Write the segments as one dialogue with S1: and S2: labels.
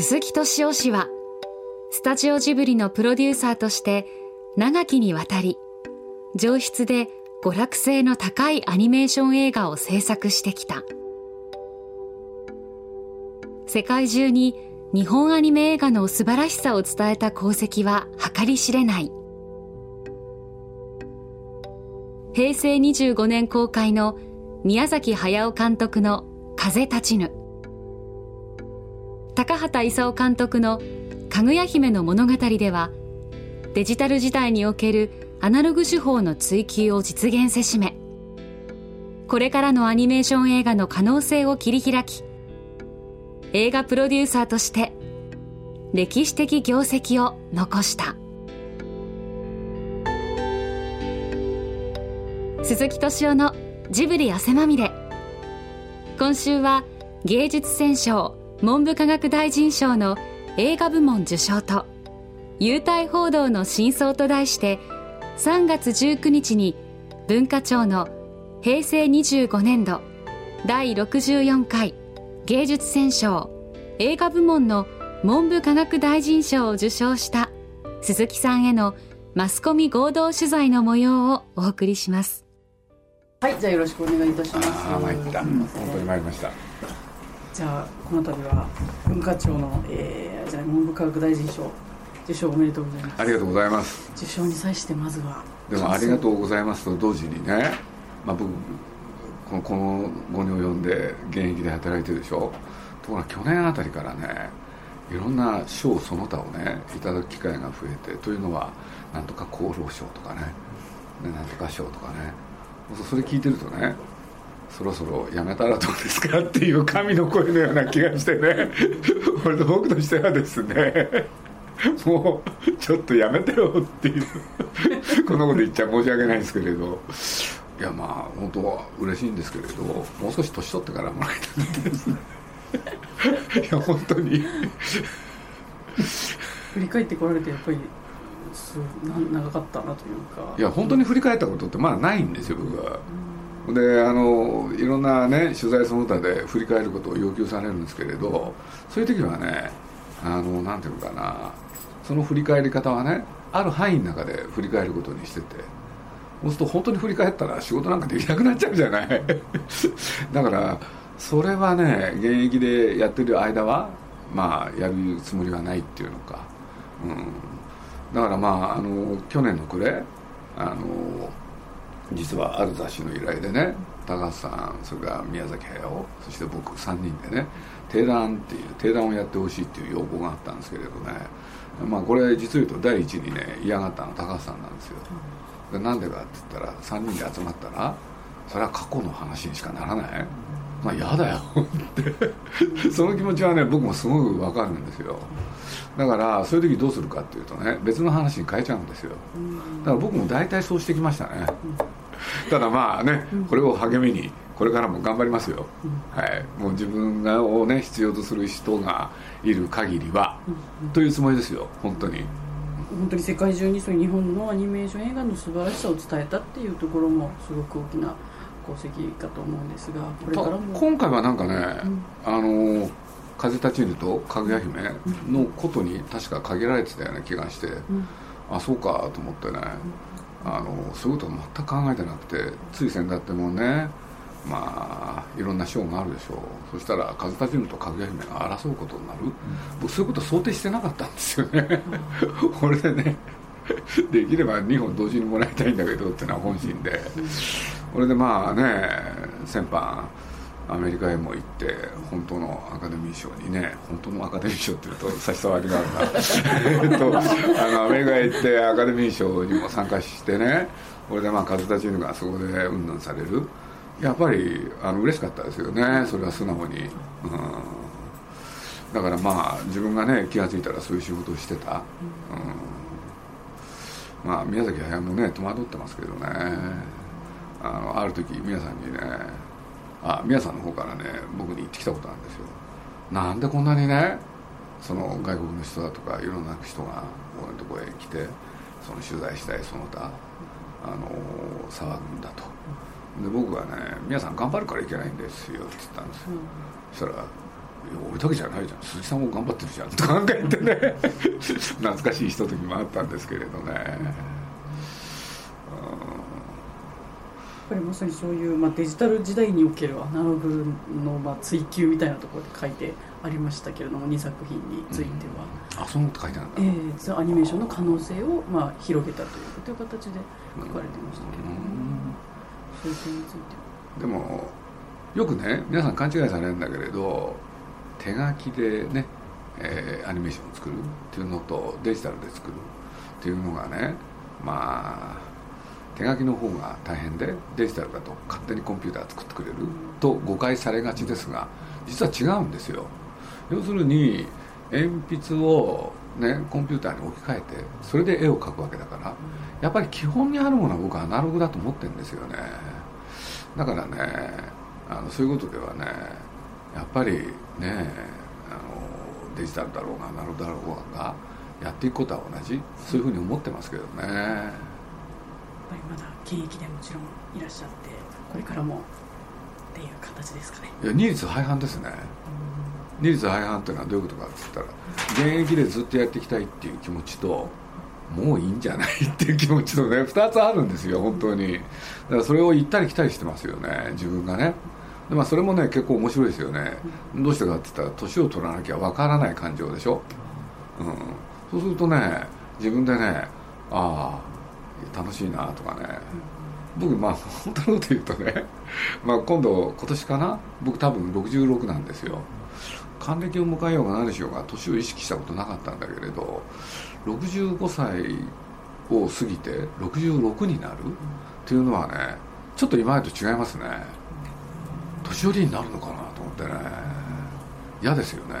S1: 鈴木敏夫氏はスタジオジブリのプロデューサーとして長きにわたり上質で娯楽性の高いアニメーション映画を制作してきた。世界中に日本アニメ映画の素晴らしさを伝えた功績は計り知れない。平成25年公開の宮崎駿監督の「風立ちぬ」高畑勲監督の「かぐや姫の物語」ではデジタル時代におけるアナログ手法の追求を実現せしめこれからのアニメーション映画の可能性を切り開き映画プロデューサーとして歴史的業績を残した。鈴木敏夫のジブリ汗まみれ。今週は芸術選奨文部科学大臣賞の映画部門受賞と優待報道の真相と題して3月19日に文化庁の平成25年度第64回芸術選奨映画部門の文部科学大臣賞を受賞した鈴木さんへのマスコミ合同取材の模様をお送りします。
S2: はいじゃあよろしくお願いいたします。
S3: ああ参った。本当に参りました
S2: じゃあこの度は文化庁の、えー、じゃあ文部科学大臣賞受賞おめでとうございます。
S3: ありがとうございます。
S2: 受賞に際してまずは。
S3: でもありがとうございますと同時にね、まあ、僕このこの後に及んで現役で働いてるでしょ。ところが去年あたりからねいろんな賞その他をねいただく機会が増えてというのはなんとか厚労省とかねなんとか賞とかね。それ聞いてるとねそろそろやめたらどうですかっていう神の声のような気がしてね。俺と僕としてはですねもうちょっとやめてよっていうこんなこと言っちゃ申し訳ないんですけれど。いやまあ本当は嬉しいんですけれどもう少し年取ってからもらいたいですね。いや本当に。
S2: 振り返ってこられてやっぱりすな長かったなというか。
S3: いや本当に振り返ったことってまあないんですよ僕は。であのいろんなね取材その他で振り返ることを要求されるんですけれどそういう時はねあのなんていうのかなその振り返り方はねある範囲の中で振り返ることにしててそうすると本当に振り返ったら仕事なんかできなくなっちゃうじゃない。だからそれはね現役でやってる間はまあやるつもりはないっていうのか、うん、だからまああの去年の暮れあの実はある雑誌の依頼でね高橋さんそれから宮崎駿そして僕3人でね定談っていう定談をやってほしいっていう要望があったんですけれどね。まあこれ実を言うと第一にね嫌がったのは高橋さんなんですよ。でなんでかって言ったら3人で集まったらそれは過去の話にしかならない。まあ嫌だよって。その気持ちはね僕もすごく分かるんですよ。だからそういう時どうするかっていうとね別の話に変えちゃうんですよ。だから僕も大体そうしてきましたね。ただまあねこれを励みにこれからも頑張りますよ、はい、もう自分がをね必要とする人がいる限りは、というつもりですよ。本当に。
S2: 本当に世界中にそういう日本のアニメーション映画の素晴らしさを伝えたっていうところもすごく大きな功績かと思うんですがこれからも
S3: 今回はなんかね、うん、あの風立ちぬとかぐや姫のことに確か限られてたような気がして、うん、あそうかと思ってね、うん、あのそういうことは全く考えてなくてつい先だってもうねまあいろんな賞があるでしょう。そしたら風立ちぬとかぐや姫が争うことになる、僕そういうこと想定してなかったんですよね。これでねできれば2本同時にもらいたいんだけどっていうのは本心で、これでまあね先般アメリカへも行って本当のアカデミー賞にね本当のアカデミー賞っていうと差し障りがあるな。えっとあのアメリカへ行ってアカデミー賞にも参加してねこれでまあ風立ちぬがそこでうんぬんされる。やっぱりあの嬉しかったですよね。それは素直に、うん、だからまあ自分がね気が付いたらそういう仕事をしてた、うん、まあ宮崎駿もね戸惑ってますけどね。あのある時宮さんにねあ宮さんの方からね僕に言ってきたことなんですよ。なんでこんなにねその外国の人だとかいろんな人が僕のところへ来てその取材したいその他あの騒ぐんだと。で僕はね「皆さん頑張るからいけないんですよ」って言ったんですよ、うん、そしたら「俺だけじゃないじゃん。鈴木さんも頑張ってるじゃん。とかなんか言ってね。懐かしいひとときもあったんですけれどね、
S2: ぱりまさにそういう、まあ、デジタル時代におけるアナログの、まあ、追求みたいなところで書いてありましたけれども2作品については、
S3: うん、あそんなこと書いてあるんだ、
S2: えー、アニメーションの可能性を、まあ、広げたというという形で書かれてましたけども、そういう点について
S3: は。でもよくね皆さん勘違いされるんだけれど手書きでね、えー、アニメーションを作るっていうのとデジタルで作るっていうのがねまあ手書きの方が大変でデジタルだと勝手にコンピューター作ってくれると誤解されがちですが実は違うんですよ。要するに鉛筆を、ね、コンピューターに置き換えてそれで絵を描くわけだからやっぱり基本にあるものは僕はアナログだと思ってるんですよね。だからねあのそういうことではねやっぱりねあのデジタルだろうがアナログだろうがやっていくことは同じそういうふうに思ってますけどね。
S2: ぱりまだ現役でもちろんいらっしゃってこれからもっていう形ですかね。
S3: いや二律背反ですね。二律背反っていうのはどういうことかって言ったら現役でずっとやっていきたいっていう気持ちともういいんじゃないっていう気持ちとね2つあるんですよ本当に。だからそれを行ったり来たりしてますよね自分がね。でまあそれもね結構面白いですよね。どうしてかって言ったら年を取らなきゃわからない感情でしょ、うん、そうするとね自分でねああ楽しいなとかね、僕まあ本当のこと言うとね、まあ、今度今年かな？僕多分66なんですよ。還暦を迎えようが何しようが年を意識したことなかったんだけれど65歳を過ぎて66になる？っていうのはねちょっと今までと違いますね。年寄りになるのかなと思ってね。嫌ですよね。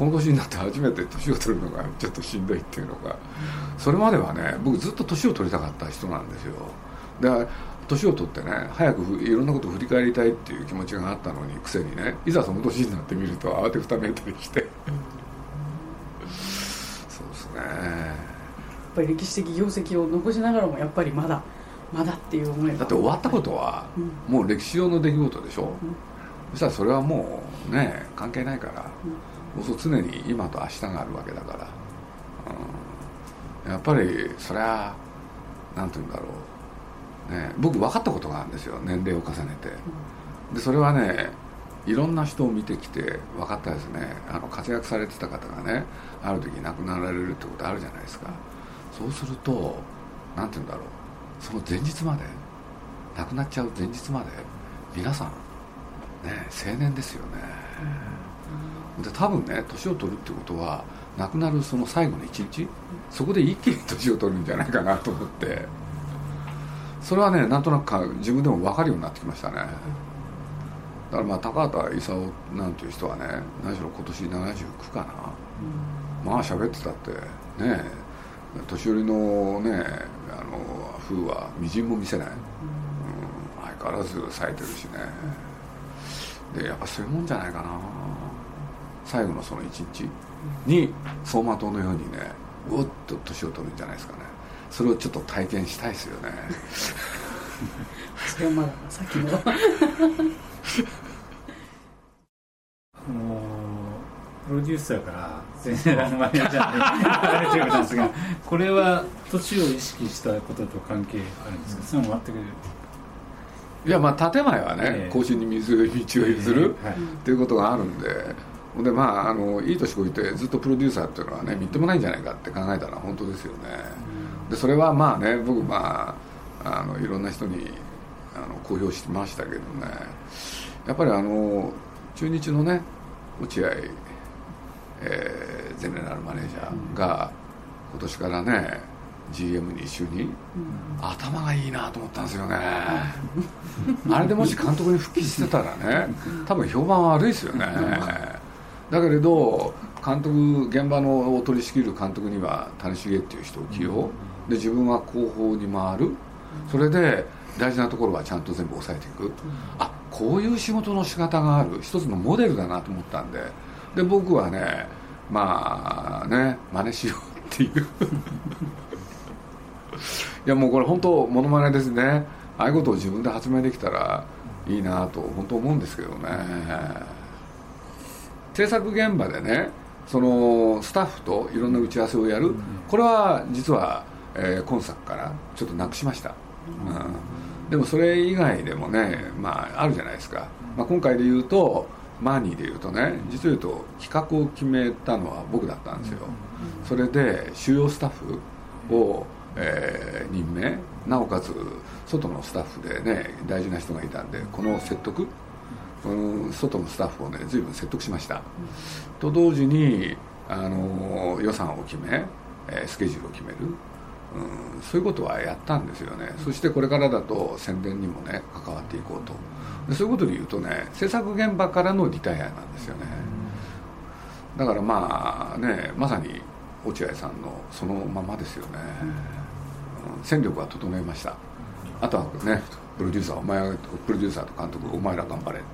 S3: この年になって初めて年を取るのがちょっとしんどいっていうのがそれまではね僕ずっと年を取りたかった人なんですよ。で年を取ってね早くいろんなことを振り返りたいっていう気持ちがあったのにくせにねいざその年になってみると慌てふためいたりして。そうですね。や
S2: っぱり歴史的業績を残しながらもやっぱりまだまだっていう思い
S3: だって終わったことは、もう歴史上の出来事でしょ、うん、そしたらそれはもうね関係ないから、うんそう常に今と明日があるわけだから、うん、やっぱりそれは何て言うんだろう、ね、僕分かったことがあるんですよ。年齢を重ねて。でそれはねいろんな人を見てきて分かったですね。あの活躍されてた方がねある時亡くなられるってことあるじゃないですか。そうすると何て言うんだろう。その前日まで亡くなっちゃう前日まで皆さんね青年ですよね、で多分ね年を取るってことは亡くなるその最後の一日そこで一気に年を取るんじゃないかなと思って。それはねなんとなく自分でも分かるようになってきましたね。だからまあ高畑勲なんていう人はね何しろ今年79かな、まあ喋ってたってね年寄りのねあの風はみじんも見せない、うん、相変わらず咲いてるしね。でやっぱそういうもんじゃないかな最後のその一日に走馬灯のようにねうっと年を取るんじゃないですかね。それをちょっと体験したいですよね。
S2: それはまだ先の。
S4: もうプロデューサーから全然あのマネージャーに言われてるんですがこれは年を意識したことと関係あるんですか、それも全く。
S3: いやまあ建前はね、えー、更新に水道を譲る、えーはい、っていうことがあるんででまああのいい年こいてずっとプロデューサーっていうのはねみっともないんじゃないかって考えたら本当ですよね、でそれはまあね僕まああのいろんな人にあの公表してましたけどね。やっぱりあの中日のね落合、えー、ゼネラルマネージャーが今年からね GM に就任、うん、頭がいいなと思ったんですよね。あれでもし監督に復帰してたらね多分評判悪いですよねだけれど監督現場のを取り仕切る監督には谷繁っていう人を起用。で自分は後方に回る。それで大事なところはちゃんと全部抑えていく。あこういう仕事の仕方がある。一つのモデルだなと思ったんで。で僕はねまあね真似しようっていう。いやもうこれ本当モノマネですね。ああいうことを自分で発明できたらいいなと本当思うんですけどね制作現場でねそのスタッフといろんな打ち合わせをやる、これは実は、えー今作からちょっとなくしました、うん。でもそれ以外でもね、まあ、あるじゃないですか、まあ、今回で言うとマーニーで言うとね実を言うと企画を決めたのは僕だったんですよ。それで主要スタッフを、えー任命。なおかつ外のスタッフでね大事な人がいたんでこの説得この外のスタッフをね随分説得しました、と同時にあの予算を決め、えスケジュールを決める、うん、そういうことはやったんですよね、そしてこれからだと宣伝にもね関わっていこうと。でそういうことで言うとね制作現場からのリタイアなんですよね、だからまあねまさに落合さんのそのままですよね、うん戦力は整えました。あとはねプロデューサーお前プロデューサーと監督お前ら頑張れって。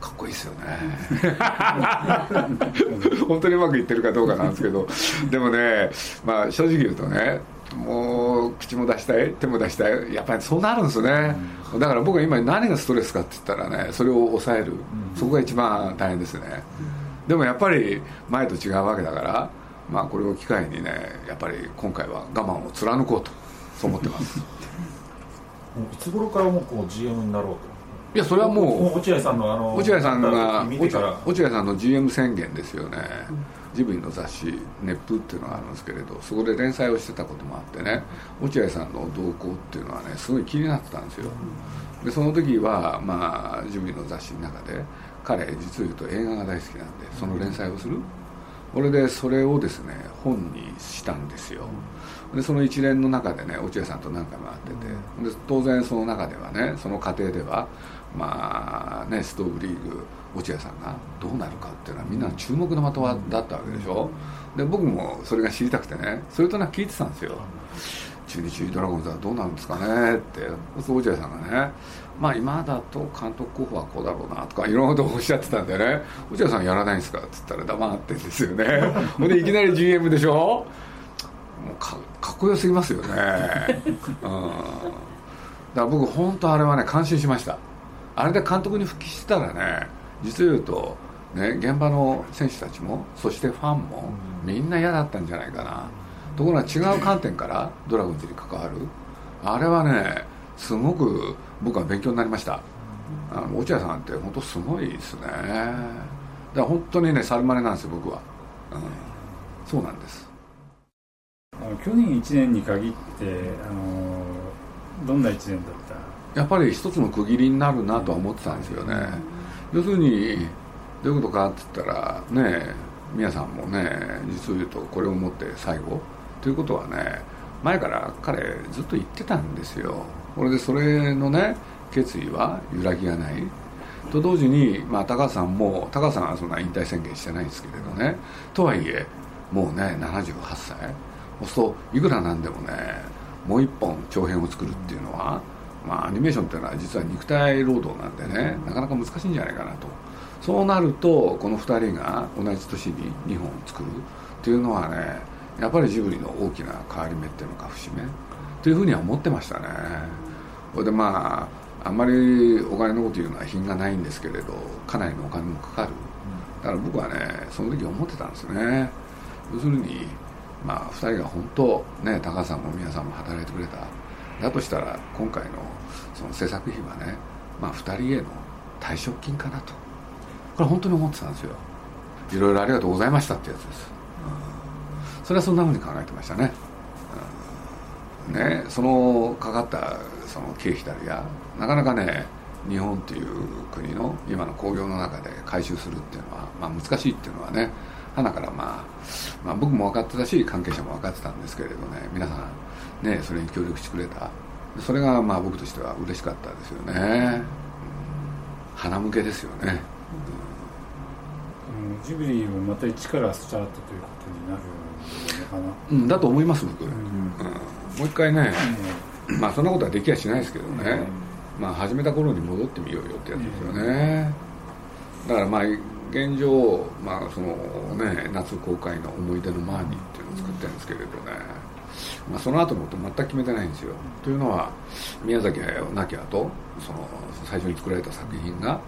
S3: かっこいいですよね。本当にうまくいってるかどうかなんですけど。でもね、まあ、正直言うとねもう口も出したい手も出したいやっぱりそうなるんですよね、だから僕は今何がストレスかって言ったらねそれを抑える、そこが一番大変ですね、でもやっぱり前と違うわけだからまあこれを機会にねやっぱり今回は我慢を貫こうとそう思ってます。
S5: いつ頃からもうこう GM になろうと？
S3: いやそれはもう
S5: 落合さんのあの
S3: 落合さんが
S5: 見てから
S3: 落合さんの GM 宣言ですよね、ジブリの雑誌「熱風」っていうのがあるんですけれどそこで連載をしてたこともあってね落合さんの動向っていうのはねすごい気になってたんですよでその時はまあジブリの雑誌の中で彼実を言うと映画が大好きなんでその連載をするこれでそれをですね本にしたんですよ。でその一連の中でね落合さんと何回も会ってて。で当然その中ではねその過程ではまあねストーブリーグ落合さんがどうなるかっていうのはみんな注目の的だったわけでしょ。で僕もそれが知りたくてねそれとなく聞いてたんですよ。中日ドラゴンズはどうなるんですかねって落合さんがね。まあ今だと監督候補はこうだろうなとかいろんなことをおっしゃってたんでね。落合さんやらないんですかって言ったら黙ってんですよね。ほんでいきなり GM でしょ。もうかかっこよすぎますよね、うん、だから僕本当あれはね感心しました。あれで監督に復帰してたらね実を言うとね、現場の選手たちもそしてファンもみんな嫌だったんじゃないかな、ところが違う観点からドラゴンズに関わる。あれはねすごく僕は勉強になりました。あの落合さんって本当すごいですね。だから本当にね猿真似なんですよ僕は、うん、そうなんです。
S4: あの去年1年に限ってあのどんな1年だった？
S3: やっぱり一つの区切りになるなとは思ってたんですよね、要するにどういうことかって言ったらね皆さんもね実を言うとこれをもって最後ということはね前から彼ずっと言ってたんですよ。これでそれのね決意は揺らぎがない。と同時に、まあ、高橋さんも高橋さんはそんな引退宣言してないんですけれどね。とはいえもうね78歳。そうすといくらなんでもねもう一本長編を作るっていうのは、まあ、アニメーションっていうのは実は肉体労働なんでねなかなか難しいんじゃないかなと。そうなるとこの2人が同じ年に2本作るっていうのはねやっぱりジブリの大きな変わり目っていうのか節目というふうには思ってましたね。それでまああんまりお金のこと言うのは品がないんですけれどかなりのお金もかかる。だから僕はねその時思ってたんですね。要するにまあ2人が本当ね高橋さんも皆さんも働いてくれた。だとしたら今回のその制作費はねまあ2人への退職金かなと。これ本当に思ってたんですよ。いろいろありがとうございましたってやつですそれはそんなふうに考えてましたね,、うん、ねそのかかったその経費たりがなかなかね日本っていう国の今の興行の中で回収するっていうのは、まあ、難しいっていうのはね花から、まあ、まあ僕も分かってたし関係者も分かってたんですけれどね皆さんねそれに協力してくれた。それがまあ僕としては嬉しかったですよね、うん、鼻向けですよね、
S4: うん、ジブリをまた一からスタートということになるのかな。
S3: うん、だと思います僕、うん。もう一回ね、まあそんなことはできやしないですけどね、まあ始めた頃に戻ってみようよってやつですよね、だからまあ現状、まあそのね、夏公開の思い出のマーニーっていうのを作ってるんですけれどね、まあ、その後のこと全く決めてないんですよ。というのは宮崎駿亡き後その最初に作られた作品が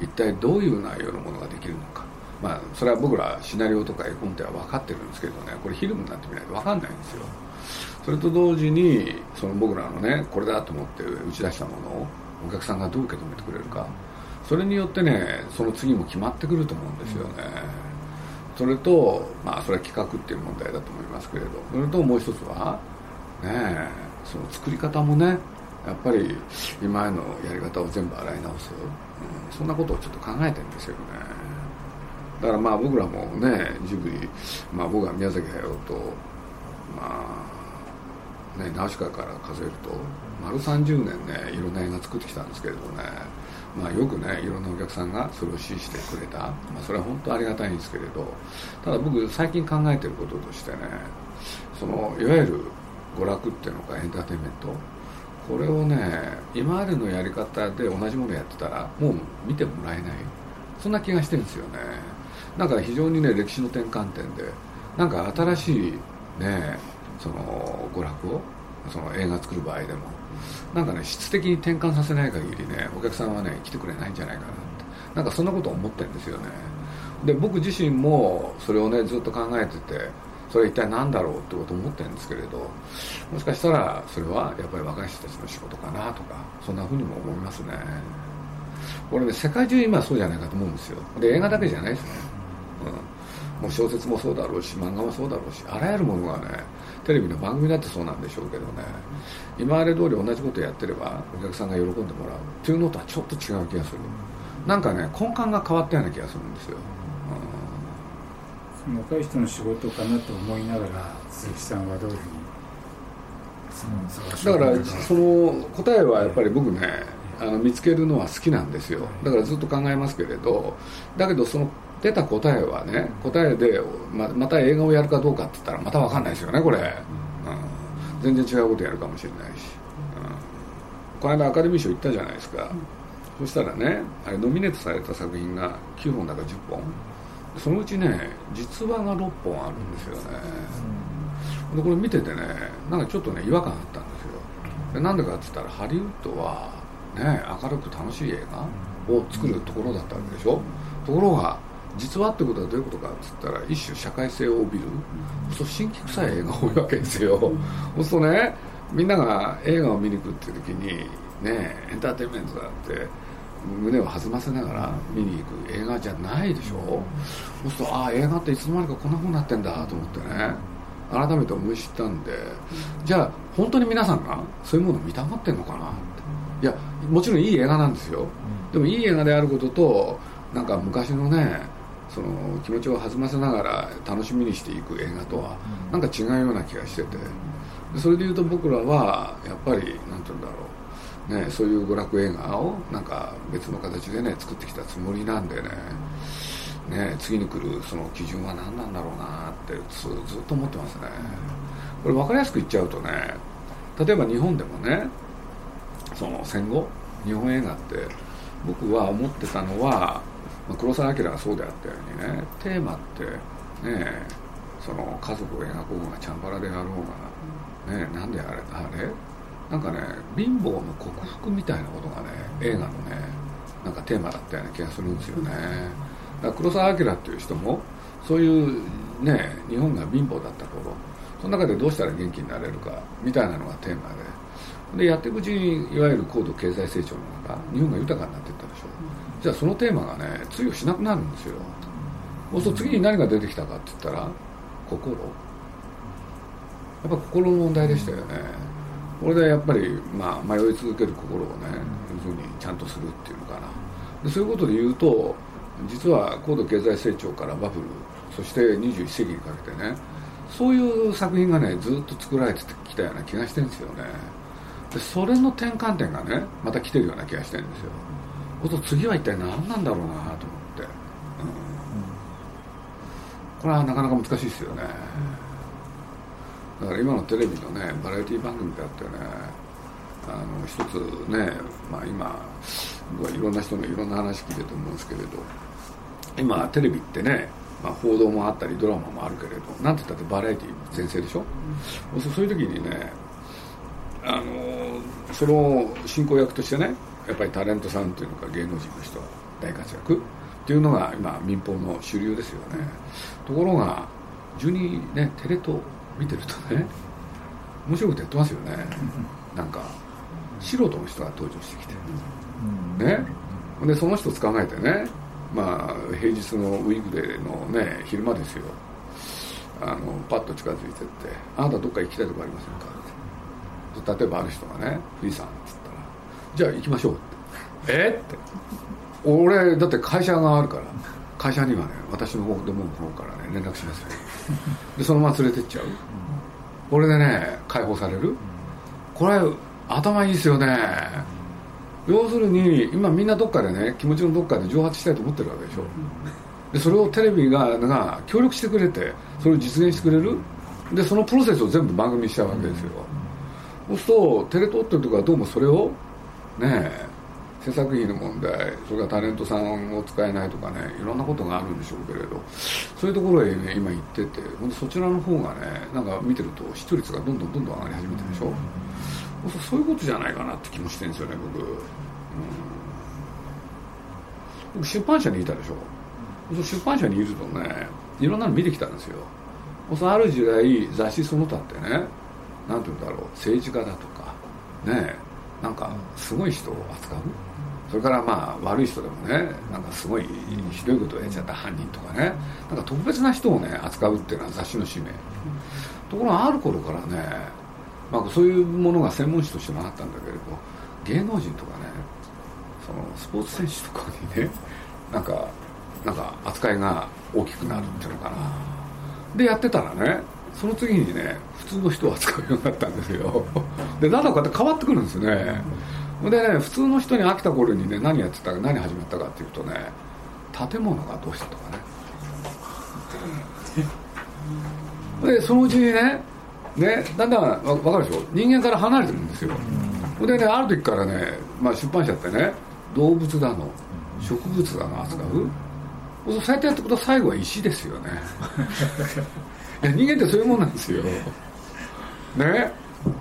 S3: 一体どういう内容のものができるのかまあ、それは僕らシナリオとか絵コンテは分かってるんですけどねこれフィルムになってみないと分かんないんですよ。それと同時にその僕らのねこれだと思って打ち出したものをお客さんがどう受け止めてくれるか。それによってねその次も決まってくると思うんですよね、それとまあそれは企画っていう問題だと思いますけれどそれともう一つはねえその作り方もねやっぱり今のやり方を全部洗い直す、うん、そんなことをちょっと考えてるんですよね。だからまあ僕らもねジブリ、まあ、僕は宮崎駿とまあねナウシカから数えると丸30年ねいろんな映画作ってきたんですけれどねまあ、よくねいろんなお客さんがそれを支持してくれた、まあ、それは本当ありがたいんですけれどただ僕最近考えてることとしてねそのいわゆる娯楽っていうのかエンターテインメントこれをね今までのやり方で同じものやってたらもう見てもらえない。そんな気がしてるんですよね。なんか非常にね歴史の転換点でなんか新しいねその娯楽をその映画作る場合でもなんかね質的に転換させない限りねお客さんはね来てくれないんじゃないかなって。なんかそんなこと思ってるんですよね。で僕自身もそれをねずっと考えててそれ一体何だろうってこと思ってるんですけれどもしかしたらそれはやっぱり若い人たちの仕事かなとかそんなふうにも思いますね。これね世界中今そうじゃないかと思うんですよ。で映画だけじゃないですね、もう小説もそうだろうし漫画もそうだろうしあらゆるものがねテレビの番組だってそうなんでしょうけどね。今まで通り同じことやってればお客さんが喜んでもらうっていうのとはちょっと違う気がする。なんかね根幹が変わったような気がするんですよ、
S4: うん、若い人の仕事かなと思いながら鈴木さんはどういうふう
S3: にだからその答えはやっぱり僕ねあの見つけるのは好きなんですよ。だからずっと考えますけれどだけどその出た答えはね答えでままた映画をやるかどうかって言ったらまた分かんないですよねこれ、うん、全然違うことやるかもしれないし、うん、この間アカデミー賞行ったじゃないですか、そしたらねあれノミネートされた作品が9本だか10本。そのうちね実話が6本あるんですよね、でこれ見ててねなんかちょっとね違和感あったんですよ。でなんでかって言ったらハリウッドはね明るく楽しい映画を作るところだったわけでしょ。ところが実話ってことはどういうことかっつったら一種社会性を帯びる、そう新規臭い映画が多いわけですよ、そうするとねみんなが映画を見に行くって時にねエンターテインメントだって胸を弾ませながら見に行く映画じゃないでしょ、そうするとああ映画っていつの間にかこんなふうになってんだと思ってね改めて思い知ったんでじゃあ本当に皆さんがそういうものを見たがってんのかなって。いやもちろんいい映画なんですよ。でもいい映画であることとなんか昔のねその気持ちを弾ませながら楽しみにしていく映画とはなんか違うような気がしてて。それでいうと僕らはやっぱり何て言うんだろう、ね、そういう娯楽映画をなんか別の形でね作ってきたつもりなんでね。ね次に来るその基準は何なんだろうなってずずっと思ってますね。これ分かりやすく言っちゃうとね例えば日本でもねその戦後日本映画って僕は思ってたのはまあ、黒澤明がそうであったようにねテーマってねその家族を描こうがチャンバラであろうが、ね、なんであれあれ？なんかね貧乏の克服みたいなことがね映画のねなんかテーマだったような気がするんですよね。だから黒澤明っていう人もそういうね日本が貧乏だった頃その中でどうしたら元気になれるかみたいなのがテーマで。でやっていくうちにいわゆる高度経済成長の中日本が豊かになっていったでしょ。じゃあそのテーマがね通用しなくなるんですよ。そうすると次に何が出てきたかって言ったら心。やっぱ心の問題でしたよね。これでやっぱり、まあ、迷い続ける心をね要するにちゃんとするっていうのかな。でそういうことで言うと実は高度経済成長からバブルそして21世紀にかけてねそういう作品がねずっと作られてきたような気がしてるんですよね。でそれの転換点がねまた来てるような気がしてるんですよ。こと次は一体何なんだろうなと思って、うん、これはなかなか難しいですよね、だから今のテレビのねバラエティ番組だってねあの一つね、まあ、今いろんな人のいろんな話聞いてると思うんですけれど今テレビってね、まあ、報道もあったりドラマもあるけれどなんて言ったってバラエティ全盛でしょ、うん、そういう時にねあのその進行役としてねやっぱりタレントさんというか芸能人の人は大活躍っていうのが今民放の主流ですよね。ところが12ねテレ東見てるとね面白いことやってますよね。なんか素人の人が登場してきて。ね。でその人捕まえてねまあ平日のウィークデーのね昼間ですよ。あのパッと近づいてって「あなたどっか行きたいとこありませんか?」って。例えばある人がね「富士山」っつった「じゃあ行きましょう」って「え？っ?」て俺だって会社があるから。会社にはね私の方どもの方からね連絡しますよ。でそのまま連れてっちゃう。これでね解放される。これ頭いいですよね。要するに今みんなどっかでね気持ちのどっかで蒸発したいと思ってるわけでしょ。でそれをテレビがが協力してくれてそれを実現してくれる。でそのプロセスを全部番組にしちゃうわけですよ。そうするとテレ東っていうとこはどうもそれをね制作費の問題それからタレントさんを使えないとかねいろんなことがあるんでしょうけれどそういうところへ、ね、今行っててほんでそちらの方がねなんか見てると視聴率がどんどんどんどん上がり始めてるでしょ。うそういうことじゃないかなって気もしてるんですよね僕、うん、僕出版社にいたでしょ。出版社にいるとねいろんなの見てきたんですよ。そある時代雑誌その他ってね何て言うんだろう政治家だとかねなんかすごい人を扱う？それからまあ悪い人でもねなんかすごいひどいことをやっちゃった犯人とかね。なんか特別な人をね扱うっていうのは雑誌の使命。ところがある頃からね、まあ、そういうものが専門誌としてもあったんだけれど芸能人とかねそのスポーツ選手とかにねなんかなんか扱いが大きくなるっていうのかな。でやってたらねその次にね普通の人を扱うようになったんですよ。でだんだんこうやって変わってくるんですよね。でね普通の人に飽きた頃にね何やってたか何始まったかっていうとね建物がどうしたとかね。でそのうちにねねだんだん分かるでしょ？人間から離れてるんですよ。でねある時からね、まあ、出版社ってね動物だの植物だの扱う。そうやってやっていくと最後は石ですよね。人間ってそういうもんなんですよ。ね。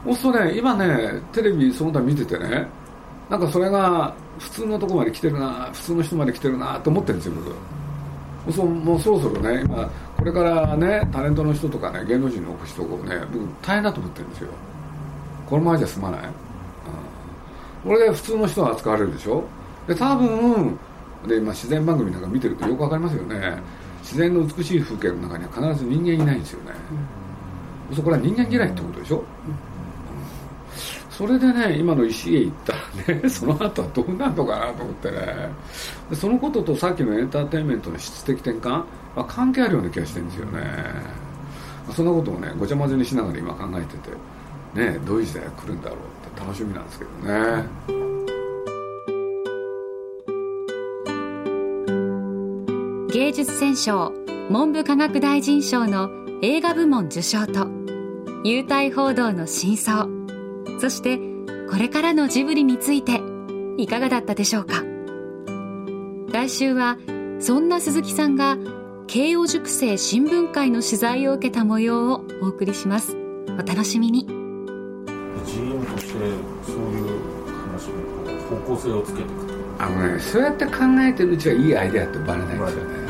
S3: そうするとね今ねテレビその他見ててねなんかそれが普通のとこまで来てるな普通の人まで来てるなと思ってるんですよ僕。そもうそろそろね今これからねタレントの人とかね芸能人の置く人をね僕大変だと思ってるんですよ。このままじゃ済まない、うん、これで普通の人は扱われるでしょ？で多分で今自然番組なんか見てるとよくわかりますよね。自然の美しい風景の中には必ず人間いないんですよね、うん、そこは人間嫌いってことでしょ、うんそれでね今の石へ行ったらね その後はどうなるのかなと思ってね。そのこととさっきのエンターテインメントの質的転換？は関係あるような気がしてるんですよね。そんなことをねごちゃ混ぜにしながら今考えててねどういう時代が来るんだろうって楽しみなんですけどね。
S1: 芸術選奨文部科学大臣賞の映画部門受賞と優待報道の真相。そしてこれからのジブリについていかがだったでしょうか。来週はそんな鈴木さんが慶応塾生新聞会の取材を受けた模様をお送りします。お楽しみに。
S5: GM としてそういう話も方向性をつけて。いく
S3: あのね。そうやって考えてるうちはいいアイデアってバレないんですよね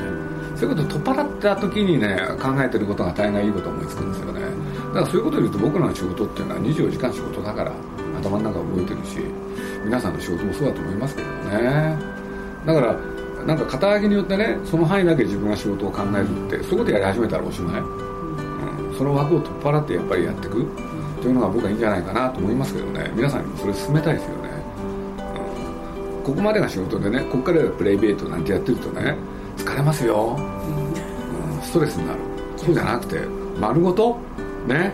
S3: そういうことを取っ払った時にね考えてることが大概いいこと思いつくんですよね。だからそういうことを言うと僕らの仕事っていうのは24時間仕事だから頭の中動いてるし皆さんの仕事もそうだと思いますけどね。だからなんか肩書きによってねその範囲だけ自分が仕事を考えるってそういうことやり始めたらおしまい、うん、その枠を取っ払ってやっぱりやっていくというのが僕はいいんじゃないかなと思いますけどね。皆さんにもそれ進めたいですよね、うん、ここまでが仕事でねここからプレイベートなんてやってるとね疲れますよ、うん、ストレスになる。そうじゃなくて丸ごとね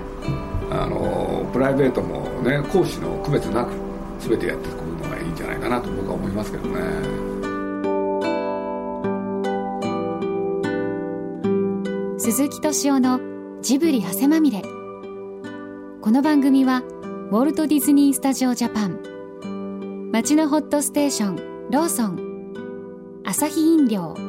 S3: あのプライベートもね講師の区別なく全てやっていくのがいいんじゃないかなと僕は思いますけどね。
S1: 鈴木敏夫のジブリ汗まみれ。この番組はウォルト・ディズニー・スタジオ・ジャパン。街のホットステーションローソン。アサヒ飲料。